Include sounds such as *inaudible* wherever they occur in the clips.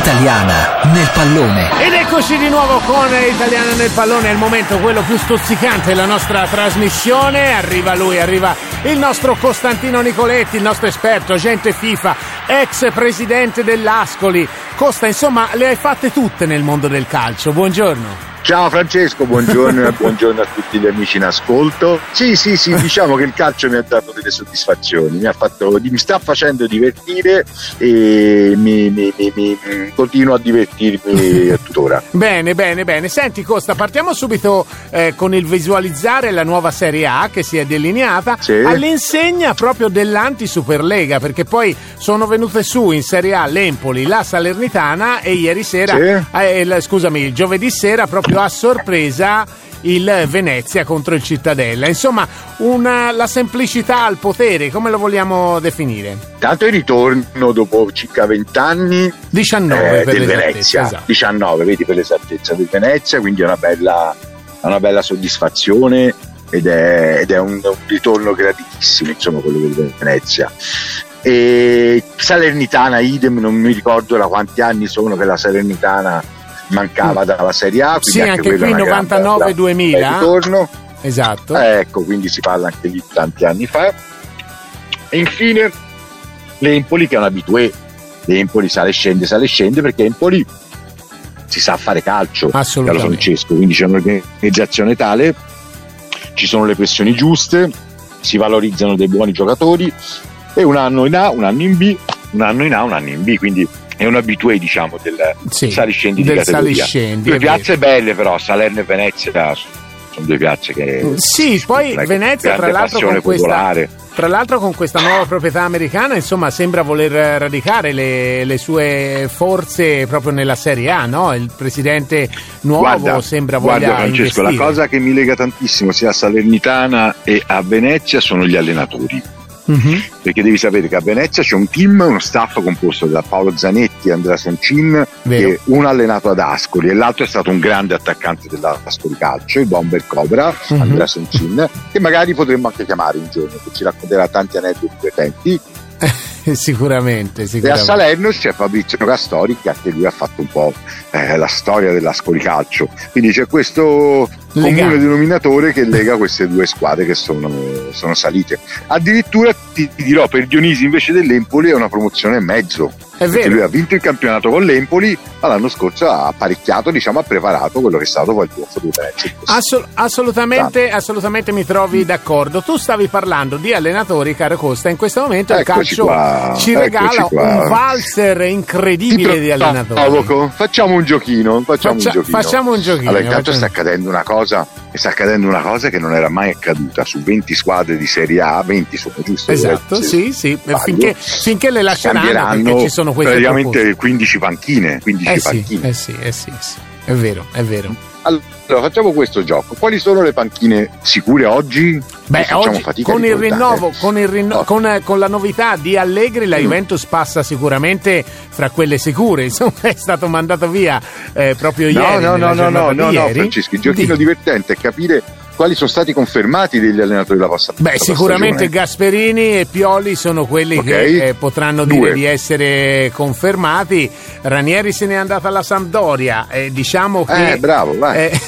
Italiana nel pallone. Ed eccoci di nuovo con Italiana nel pallone, è il momento quello più stuzzicante della nostra trasmissione. Arriva lui, arriva il nostro Costantino Nicoletti, il nostro esperto, agente FIFA, ex presidente dell'Ascoli. Costa, insomma, le hai fatte tutte nel mondo del calcio. Buongiorno. Ciao Francesco, buongiorno e *laughs* buongiorno a tutti gli amici in ascolto. Sì, sì, sì, diciamo che il calcio mi ha dato delle soddisfazioni, mi, fatto, mi sta facendo divertire e mi, mi, mi continuo a divertirmi tuttora. *laughs* bene, bene, bene. Senti Costa, partiamo subito eh, con il visualizzare la nuova Serie A che si è delineata sì. all'insegna proprio dell'anti-Superlega, perché poi sono venute su in Serie A l'Empoli, la Salernitana e ieri sera, sì. eh, scusami, il giovedì sera proprio proprio a sorpresa il Venezia contro il Cittadella. Insomma, una, la semplicità al potere, come lo vogliamo definire? Tanto il ritorno dopo circa 20 anni 19 eh, del Venezia, esatto. 19 vedi per l'esattezza del Venezia, quindi è una bella, una bella soddisfazione ed è, ed è un, un, ritorno gratissimo, insomma, quello del Venezia. E Salernitana, idem, non mi ricordo da quanti anni sono che la Salernitana mancava dalla Serie A. Sì, anche, anche qui 99-2000. Ritorno. Esatto. ecco, quindi si parla anche di tanti anni fa. E infine l'Empoli che è un abitué. L'Empoli sale scende, sale scende perché Empoli si sa fare calcio, Carlo Francesco, quindi c'è un'organizzazione tale, ci sono le pressioni giuste, si valorizzano dei buoni giocatori e un anno in A, un anno in B, un anno in A, un anno in B, quindi è un abitué diciamo del sì, saliscendi del. Saliscendi, due piazze belle però Salerno e Venezia sono due piazze che sì poi Venezia tra l'altro con questa tra l'altro con questa nuova proprietà americana insomma sembra voler radicare le, le sue forze proprio nella Serie A no? il presidente nuovo guarda, sembra voglia guarda Francesco investire. la cosa che mi lega tantissimo sia a Salernitana e a Venezia sono gli allenatori Uh-huh. Perché devi sapere che a Venezia c'è un team, uno staff composto da Paolo Zanetti Andrea Soncin, Vero. che uno allenato ad Ascoli e l'altro è stato un grande attaccante dell'Ascoli Calcio, il Bomber Cobra, uh-huh. Andrea Soncin, che magari potremmo anche chiamare un giorno, che ci racconterà tanti aneddoti divertenti *laughs* sicuramente, *laughs* sicuramente, E a Salerno c'è Fabrizio Castori che anche lui ha fatto un po' eh, la storia dell'Ascoli Calcio. Quindi c'è questo Legame. comune denominatore che lega queste due squadre che sono, sono salite. Addirittura ti, ti, dirò per Dionisi invece dell'Empoli è una promozione e mezzo. È vero. lui ha vinto il campionato con l'Empoli, l'anno scorso ha apparecchiato, diciamo, ha preparato quello che è stato poi il tuffo di Venezia. Assol- assolutamente, assolutamente mi trovi d'accordo. Tu stavi parlando di allenatori, caro Costa, in questo momento Eccoci il calcio qua. ci regala un valzer incredibile di allenatori. Provoco. Facciamo un giochino, facciamo Faccia- un giochino. Facciamo un giochino. Allora, intanto sta accadendo una cosa sta accadendo una cosa che non era mai accaduta su 20 squadre di Serie A, 20 sono giusto? Esatto, sì, sì, finché, finché, le lasceranno perché ci sono queste praticamente proposte. 15 panchine, 15 eh panchine. Sì, eh sì, eh sì, sì, è vero, è vero. Allora, facciamo questo gioco. Quali sono le panchine sicure oggi? Beh, oggi con il, rinnovo, con, il rinnovo, oh. con, con, la novità di Allegri, la mm. Juventus passa sicuramente fra quelle sicure. *laughs* Insomma, è stato mandato via eh, proprio no, ieri. No, no, no, no, no, no, Francesco. Il giochino di... divertente è capire quali sono stati confermati degli allenatori della passata Beh, sicuramente stagione. Gasperini e Pioli sono quelli okay. che eh, potranno Due. dire di essere confermati. Ranieri se n'è andato alla Sampdoria. Eh, diciamo che. Eh, bravo, vai. Eh,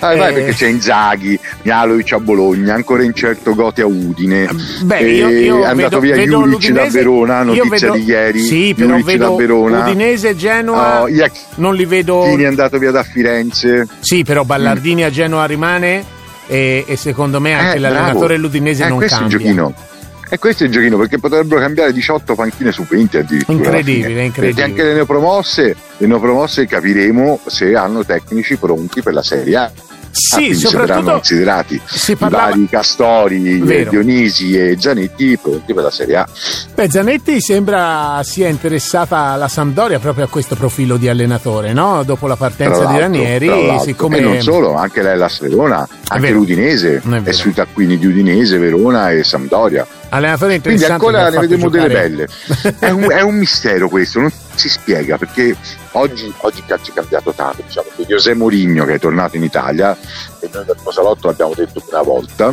vai, vai, *laughs* perché c'è Inzaghi, Mialovic a Bologna, ancora incerto Goti a Udine. Beh, io, io è andato vedo, via Juric da Verona, notizia vedo, di ieri. Sì, però Juric vedo da Verona. Udinese e Genoa. Oh, non li vedo. è andato via da Firenze. Sì, però Ballardini mm. a Genoa rimane e, e secondo me anche eh, l'allenatore ludinese eh, non questo cambia. È il giochino. E questo è il giochino perché potrebbero cambiare 18 panchine su 20 addirittura. Incredibile, incredibile. Perché anche le neopromosse, le neopromosse capiremo se hanno tecnici pronti per la Serie A. Sì, ah, soprattutto considerati si parlava... i vari Castori, Vero. Dionisi e Zanetti pronti per la Serie A. Beh, Zanetti sembra sia interessata alla Sampdoria proprio a questo profilo di allenatore, no? Dopo la partenza di Ranieri, siccome... E non solo, anche lei la Verona, anche l'Udinese, è, è sui taccuini di Udinese, Verona e Sampdoria. Allenatore Quindi ancora ne vedremo delle belle. *laughs* è, un, è un mistero questo, non si spiega perché oggi, oggi il calcio è cambiato tanto. Diciamo che José Mourinho, che è tornato in Italia, e noi dal Posalotto l'abbiamo detto una volta,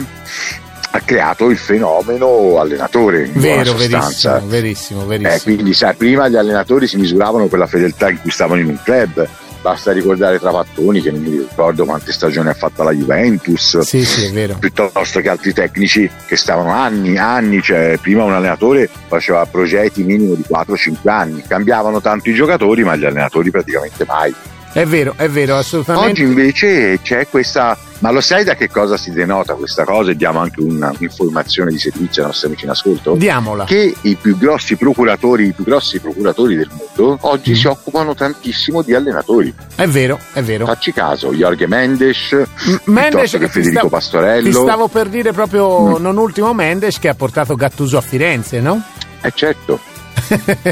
ha creato il fenomeno allenatore. Vero, verissimo, verissimo, verissimo. Eh, quindi sai, prima gli allenatori si misuravano per la fedeltà in cui stavano in un club basta ricordare Trapattoni che non mi ricordo quante stagioni ha fatto la Juventus sì, sì, piuttosto che altri tecnici che stavano anni anni cioè prima un allenatore faceva progetti minimo di 4-5 anni. Cambiavano tanto i giocatori ma gli allenatori praticamente mai è vero, è vero, assolutamente. Oggi invece c'è questa. Ma lo sai da che cosa si denota questa cosa? E diamo anche un'informazione di servizio ai nostri amici in ascolto? Diamola. Che i più grossi procuratori, i più grossi procuratori del mondo oggi mm. si occupano tantissimo di allenatori. È vero, è vero. Facci caso, Jorge Mendes, M- Mendes che Federico stavo, Pastorello. Ti stavo per dire proprio, mm. non ultimo Mendes, che ha portato Gattuso a Firenze, no? Eh certo.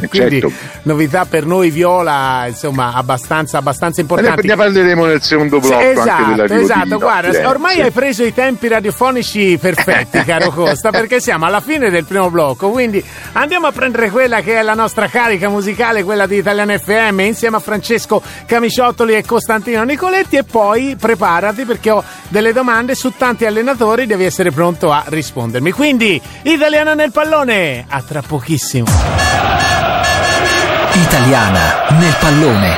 Quindi certo. novità per noi viola, insomma, abbastanza, abbastanza importanti. Ne parleremo nel secondo blocco. esatto, esatto. Guarda, ormai hai preso i tempi radiofonici perfetti, *laughs* caro Costa, perché siamo alla fine del primo blocco. Quindi andiamo a prendere quella che è la nostra carica musicale, quella di Italiano FM, insieme a Francesco Camiciottoli e Costantino Nicoletti. E poi preparati perché ho delle domande su tanti allenatori, devi essere pronto a rispondermi. Quindi, Italiano nel pallone, a tra pochissimo. Italiana nel pallone.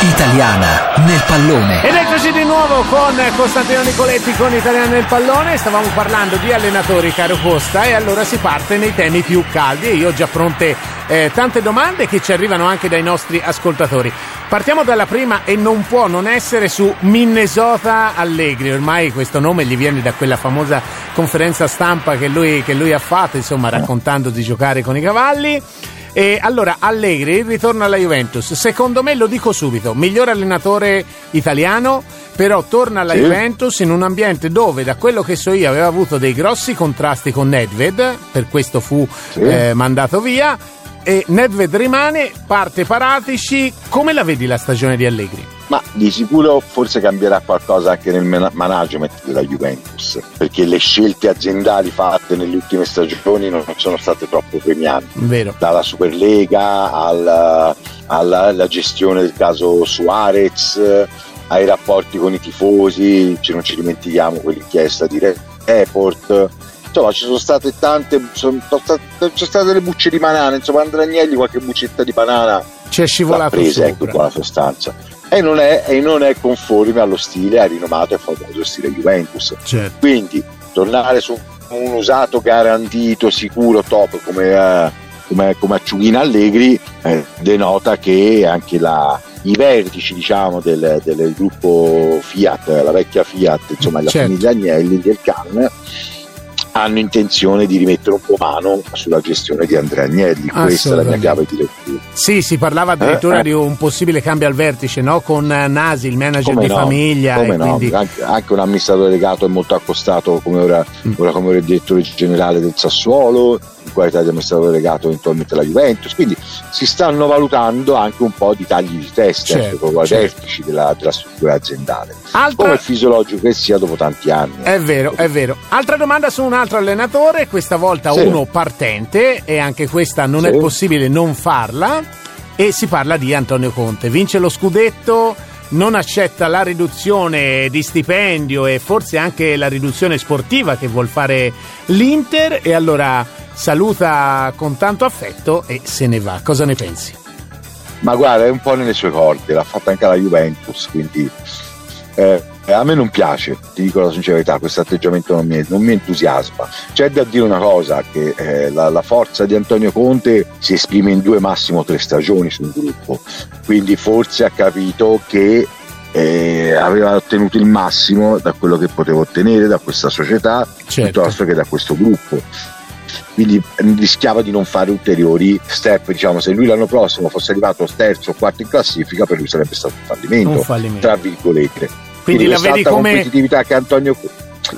Italiana nel pallone. Ed eccoci di nuovo con Costantino Nicoletti con Italiana nel pallone. Stavamo parlando di allenatori, caro Costa, e allora si parte nei temi più caldi. Io ho già pronte eh, tante domande che ci arrivano anche dai nostri ascoltatori. Partiamo dalla prima e non può non essere su Minnesota Allegri. Ormai questo nome gli viene da quella famosa conferenza stampa che lui, che lui ha fatto, insomma, raccontando di giocare con i cavalli. E allora Allegri, il ritorno alla Juventus, secondo me lo dico subito, miglior allenatore italiano, però torna alla sì. Juventus in un ambiente dove, da quello che so io, aveva avuto dei grossi contrasti con Nedved, per questo fu sì. eh, mandato via, e Nedved rimane, parte Paratici, come la vedi la stagione di Allegri? Ma di sicuro forse cambierà qualcosa anche nel management della Juventus, perché le scelte aziendali fatte nelle ultime stagioni non sono state troppo premianti. Vero. Dalla Superlega alla, alla, alla gestione del caso Suarez, ai rapporti con i tifosi, non ci dimentichiamo quell'inchiesta di Report insomma ci sono state tante sono sono state delle bucce di banana insomma Andragnelli qualche buccetta di banana ci è scivolato presa ecco qua la sostanza e non, è, e non è conforme allo stile a rinomato e famoso stile Juventus certo. quindi tornare su un usato garantito sicuro top come, uh, come, come Acciughina Allegri eh, denota che anche la, i vertici diciamo, del, del, gruppo Fiat, la vecchia Fiat, insomma la certo. famiglia Agnelli del CAN hanno intenzione di rimettere un po' mano sulla gestione di Andrea Agnelli. Questa è la mia chiave di lettura. Sì, si parlava addirittura eh, eh. di un possibile cambio al vertice no? con Nasi, il manager come di no, famiglia. Come no? Quindi... Anche, anche, un amministratore delegato è molto accostato come ora, mm. ora come ora il direttore generale del Sassuolo in qualità di amministratore delegato eventualmente alla Juventus. Quindi si stanno valutando anche un po' di tagli di testa certo, proprio ai certo. vertici della, della struttura aziendale. Altra... Come è fisiologico che sia dopo tanti anni. È vero, è vero. Altra domanda su un altro allenatore, questa volta sì. uno partente e anche questa non sì. è possibile non farla. E si parla di Antonio Conte. Vince lo scudetto non accetta la riduzione di stipendio e forse anche la riduzione sportiva che vuol fare l'Inter e allora saluta con tanto affetto e se ne va. Cosa ne pensi? Ma guarda, è un po' nelle sue corde, l'ha fatta anche la Juventus, quindi eh, a me non piace, ti dico la sincerità, questo atteggiamento non mi, non mi, entusiasma. C'è da dire una cosa, che eh, la, la, forza di Antonio Conte si esprime in due, massimo tre stagioni sul gruppo, quindi forse ha capito che eh, aveva ottenuto il massimo da quello che poteva ottenere da questa società certo. piuttosto che da questo gruppo quindi rischiava di non fare ulteriori step. Diciamo, se lui l'anno prossimo fosse arrivato terzo o quarto in classifica, per lui sarebbe stato un fallimento, un fallimento. tra virgolette. Quindi, Quindi la vedi come competitività che Antonio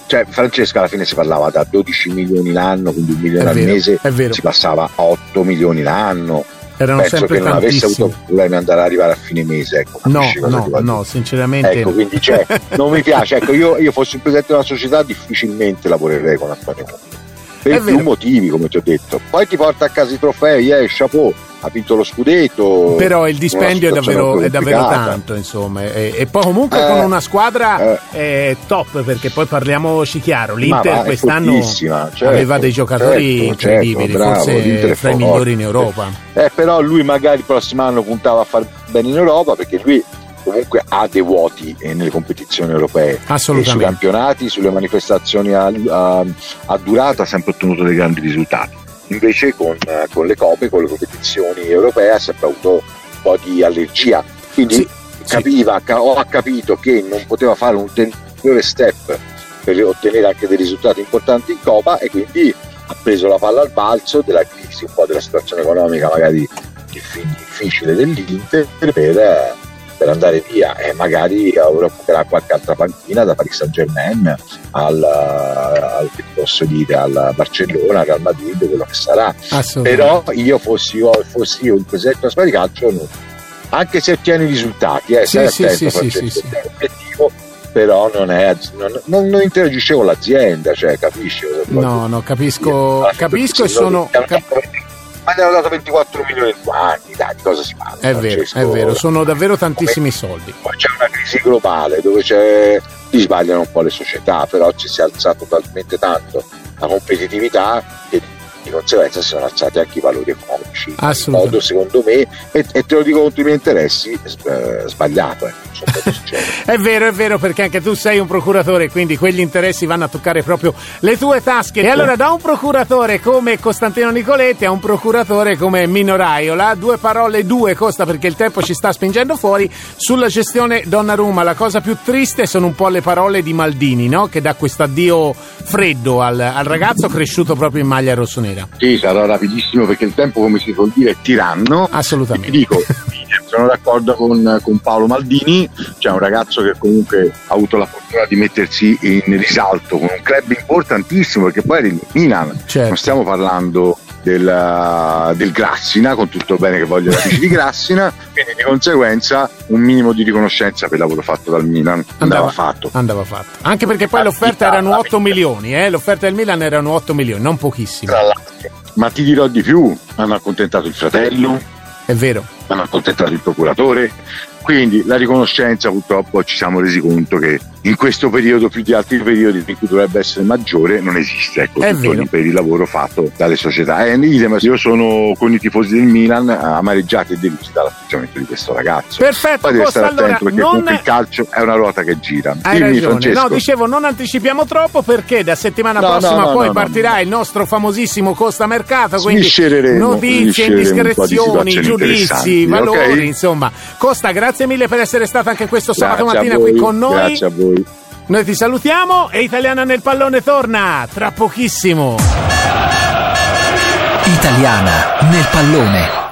cioè Francesca alla fine si parlava da 12 milioni l'anno, quindi un milione al mese, si passava a 8 milioni l'anno. Erano Penso che non avesse avuto problemi andare ad arrivare a fine mese. Ecco, no, no, no, sinceramente. Ecco, no. quindi cioè, *laughs* non mi piace. Ecco, io, io fossi il presidente della società, difficilmente lavorerei con Antonio Conte per più motivi, come ti ho detto. Poi ti porta a casa i trofei, eh, chapeau. Ha vinto lo scudetto. Però il dispendio è davvero, è davvero, tanto, insomma. E, e poi comunque eh, con una squadra eh, top, perché poi parliamoci chiaro, l'Inter quest'anno certo, aveva dei giocatori certo, incredibili, certo, bravo, forse fra i migliori in Europa. Eh, però lui magari il prossimo anno puntava a far bene in Europa perché lui comunque ha dei vuoti eh, nelle competizioni europee e sui campionati, sulle manifestazioni a, a, a durata ha sempre ottenuto dei grandi risultati invece con, con, le coppe, con le competizioni europee ha sempre avuto un po' di allergia quindi sì, capiva, sì. ho capito che non poteva fare un ulteriore step per ottenere anche dei risultati importanti in Coppa e quindi ha preso la palla al balzo della crisi, un po' della situazione economica magari difficile dell'Inter per andare via e magari ora occuperà qualche altra panchina da Paris Saint Germain al, al, posso dire, al Barcellona, al Real Madrid, quello che sarà. Però io fossi io, fossi io il presidente della squadra di calcio, non, anche se ottiene risultati, eh, sì, sì, attento, sì, sì, sì, obiettivo, però non, è, non, non, non, interagisce con l'azienda, cioè capisci? No, no, capisco, capisco e sono... Cap- hanno dato 24 milioni di anni, dai, di cosa si parla? È vero, è vero, sono davvero tantissimi soldi. Poi c'è una crisi globale dove c'è, si sbagliano un po' le società, però ci si è alzato talmente tanto la competitività che di conseguenza si sono alzati anche i valori economici. In modo, secondo me, e, e, te lo dico contro i miei interessi, eh, sbagliato. Eh. *laughs* è vero, è vero, perché anche tu sei un procuratore, quindi quegli interessi vanno a toccare proprio le tue tasche. E allora, da un procuratore come Costantino Nicoletti a un procuratore come Mino Raiola, due parole, due costa perché il tempo ci sta spingendo fuori, sulla gestione Donnarumma. La cosa più triste sono un po' le parole di Maldini, no? che dà questo addio freddo al, al ragazzo cresciuto proprio in maglia rossonera sera. Sì, sarò rapidissimo perché il tempo, come si può dire, è tiranno. Assolutamente. ti dico, sono d'accordo con, con, Paolo Maldini, cioè un ragazzo che comunque ha avuto la fortuna di mettersi in risalto con un club importantissimo perché poi era il Milan, certo. non stiamo parlando del, del, Grassina, con tutto il bene che voglio amici di Grassina, *laughs* quindi di conseguenza un minimo di riconoscenza per il lavoro fatto dal Milan andava, andava fatto. Andava fatto. Anche perché poi l'offerta erano 8 milioni, eh? l'offerta del Milan erano 8 milioni, non pochissimi. Ma ti dirò di più, hanno accontentato il fratello. È vero. Hanno accontentato il procuratore. Quindi la riconoscenza purtroppo ci siamo resi conto che in questo periodo più di altri periodi in cui dovrebbe essere maggiore non esiste ecco, tutto per il lavoro fatto dalle società. E io sono con i tifosi del Milan amareggiati e delusi dall'atteggiamento di questo ragazzo. Perfetto poi stare allora, attento perché non... il calcio è una ruota che gira. Hai Dimmi, ragione. No dicevo non anticipiamo troppo perché da settimana no, prossima no, no, poi partirà il nostro famosissimo Costa Mercato quindi notizie, indiscrezioni giudizi, valori okay? insomma. Costa grazie mille per essere stato anche questo sabato grazie mattina qui con noi. grazie a voi noi ti salutiamo e Italiana nel pallone torna tra pochissimo. Italiana nel pallone.